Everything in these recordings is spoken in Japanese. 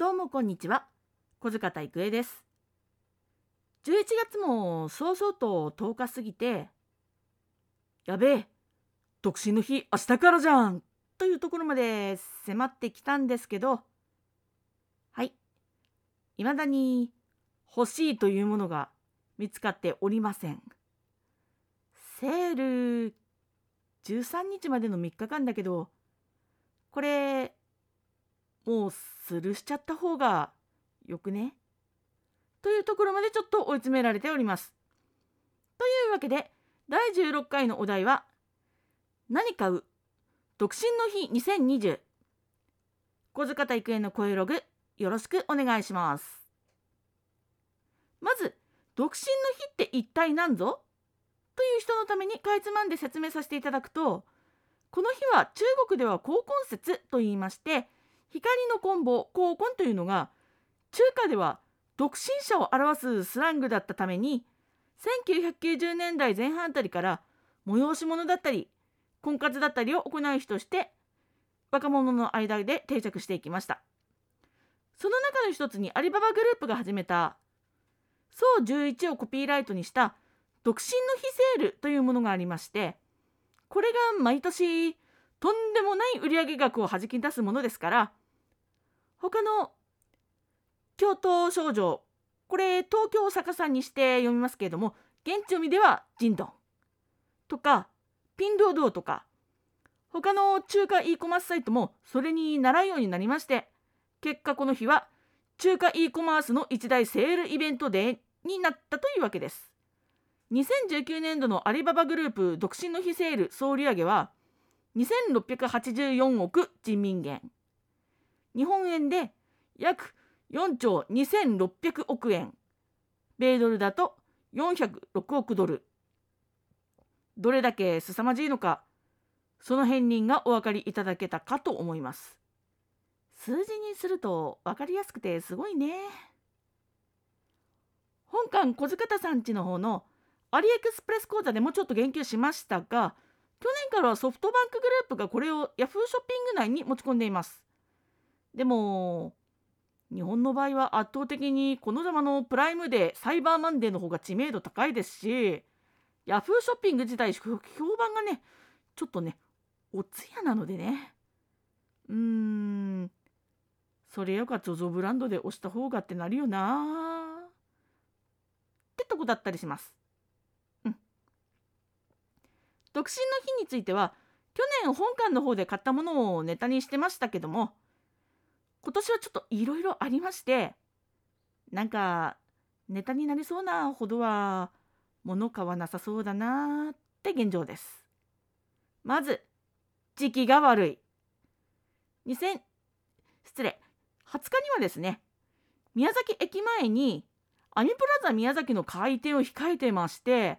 どうもこんにちは。小塚田育恵です。11月もそうそうと10日過ぎてやべえ独身の日明日からじゃんというところまで迫ってきたんですけどはい。未だに欲しいというものが見つかっておりません。セール13日までの3日間だけどこれもうスルしちゃった方がよくね？というところまでちょっと追い詰められております。というわけで第16回のお題は「何買う？独身の日2020」小塚田育園の声ログよろしくお願いします。まず独身の日って一体何ぞ？という人のためにかいつまんで説明させていただくとこの日は中国では高根節と言いまして光のコンボ高根というのが中華では独身者を表すスラングだったために1990年代前半あたりから催し物だったり婚活だったりを行う日として若者の間で定着していきました。その中の一つにアリババグループが始めた総11をコピーライトにした独身の日セールというものがありましてこれが毎年とんでもない売上額をはじき出すものですから他の京都少女これ東京を逆さにして読みますけれども現地読みでは「ジンドン」とか「ピンドードー」とか他の中華 e コマースサイトもそれに習うようになりまして結果この日は中華 e コマースの一大セールイベントデーになったというわけです。2019年度のアリババグループ独身の日セール総売上は2684億人民元日本円で約4兆2600億円。米ドルだと406億ドル。どれだけ凄まじいのかその片鱗がお分かりいただけたかと思います。数字にすると分かりやすくてすごいね。本館小塚田さんちの方のアリエクスプレス講座でもちょっと言及しましたが去年からはソフトバンクグループがこれを Yahoo ショッピング内に持ち込んでいます。でも日本の場合は圧倒的にこのざのプライムデーサイバーマンデーの方が知名度高いですし Yahoo ショッピング自体評判がねちょっとねおつやなのでね。うーん。それよか ZOZO ブランドで押した方がってなるよな。ってとこだったりします。独身の日については去年本館の方で買ったものをネタにしてましたけども今年はちょっといろいろありましてなんかネタになりそうなほどは物買わなさそうだなって現状です。まず時期が悪い。2000失礼20日にはですね宮崎駅前にアミプラザ宮崎の開店を控えてまして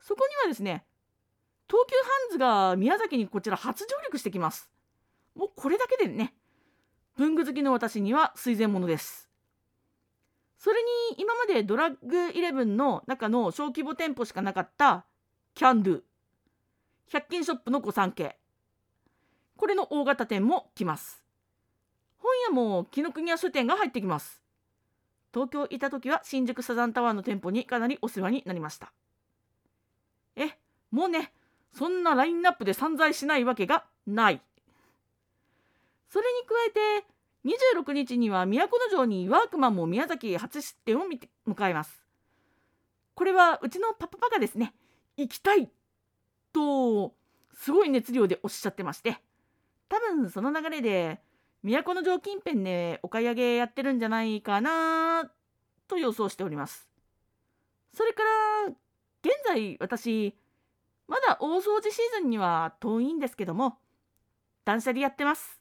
そこにはですね東急ハンズが宮崎にこちら初上陸してきます。もうこれだけでね文具好きの私には垂涎ものです。それに今までドラッグイレブンの中の小規模店舗しかなかったキャンドゥ。100均ショップの御三家これの大型店も来ます。本屋も紀ノ国屋書店が入ってきます。東京いた時は新宿サザンタワーの店舗にかなりお世話になりました。えもうねそんなラインナップで散財しないわけがない。それに加えて26日には都城にワークマンも宮崎初出店を迎えます。これはうちのパパパがですね。行きたいとすごい熱量でおっしゃってまして。多分その流れで都城近辺でお買い上げやってるんじゃないかなと予想しております。それから現在私まだ大掃除シーズンには遠いんですけども断捨離やってます。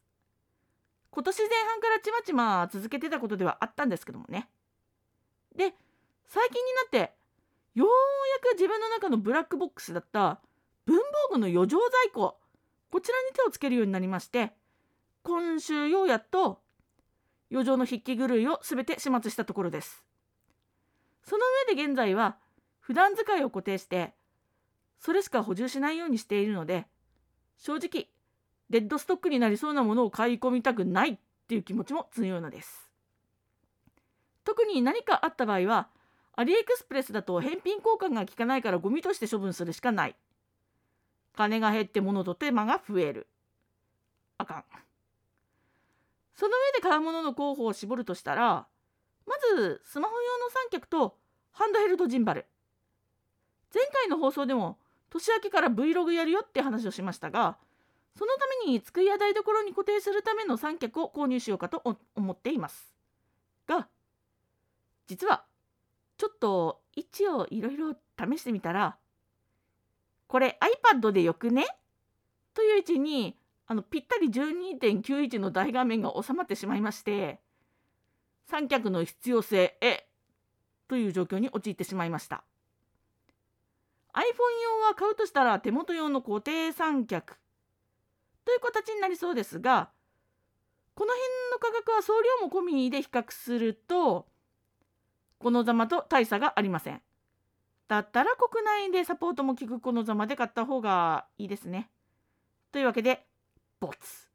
今年前半からちまちま続けてたことではあったんですけどもね。で最近になってようやく自分の中のブラックボックスだった文房具の余剰在庫こちらに手をつけるようになりまして今週ようやっと余剰の筆記狂いを全て始末したところです。その上で現在は普段使いを固定してそれしか補充しないようにしているので正直デッドストックになりそうなものを買い込みたくないっていう気持ちも強いのです。特に何かあった場合はアリエクスプレスだと返品交換が効かないからゴミとして処分するしかない。金が減って物と手間が増える。あかん。その上で買うものの候補を絞るとしたらまずスマホ用の三脚とハンドヘルドジンバル。前回の放送でも年明けから Vlog やるよって話をしましたがそのために机や台所に固定するための三脚を購入しようかと思っています。が実はちょっと一応いろいろ試してみたらこれ iPad でよくね？という位置にあのぴったり12.91の大画面が収まってしまいまして三脚の必要性えという状況に陥ってしまいました。iPhone 用は買うとしたら手元用の固定三脚という形になりそうですがこの辺の価格は送料も込みで比較するとこのざまと大差がありません。だったら国内でサポートも効くこのざまで買った方がいいですね。というわけで、ボツ。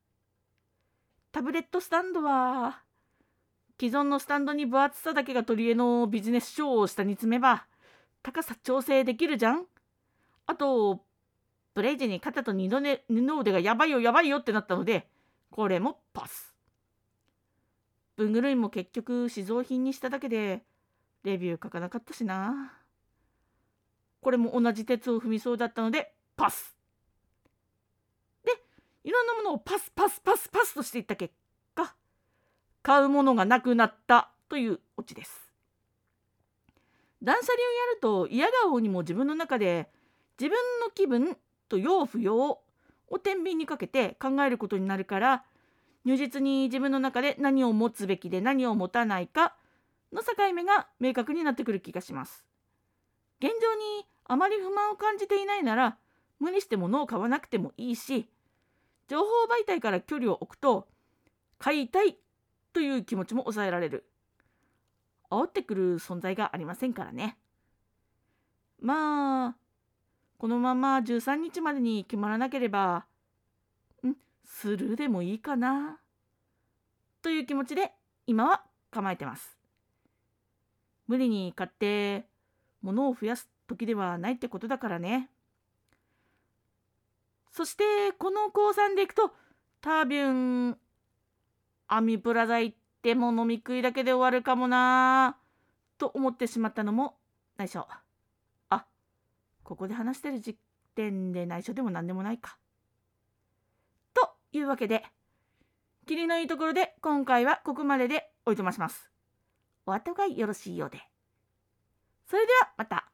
タブレットスタンドは、既存のスタンドに分厚さだけが取り柄のビジネス書を下に詰めば、高さ調整できるじゃんあと、ブレイジに肩と二度、ね、二腕がやばいよやばいよってなったので、これもパス。文具類も結局試造品にしただけで、レビュー書かなかったしな。これも同じ鉄を踏みそうだったので、パス。で、いろんなものをパスパスパスパスとしていった結果、買うものがなくなったというオチです。断捨離をやると嫌顔にも自分の中で自分の気分と要不要を天秤にかけて考えることになるから如実に自分の中で何を持つべきで何を持たないかの境目が明確になってくる気がします。現状にあまり不満を感じていないなら無理して物を買わなくてもいいし情報媒体から距離を置くと買いたいという気持ちも抑えられる煽ってくる存在がありませんからねまあこのまま13日までに決まらなければん？スルーでもいいかな？という気持ちで今は構えてます無理に買って物を増やす時ではないってことだからね。そしてこの高3でいくと多分アミプラザ行っても飲み食いだけで終わるかもなと思ってしまったのも内緒。ここで話してる時点で内緒でも何でもないか。というわけで霧のいいところで今回はここまででおいとまします。お後がよろしいようで。それではまた。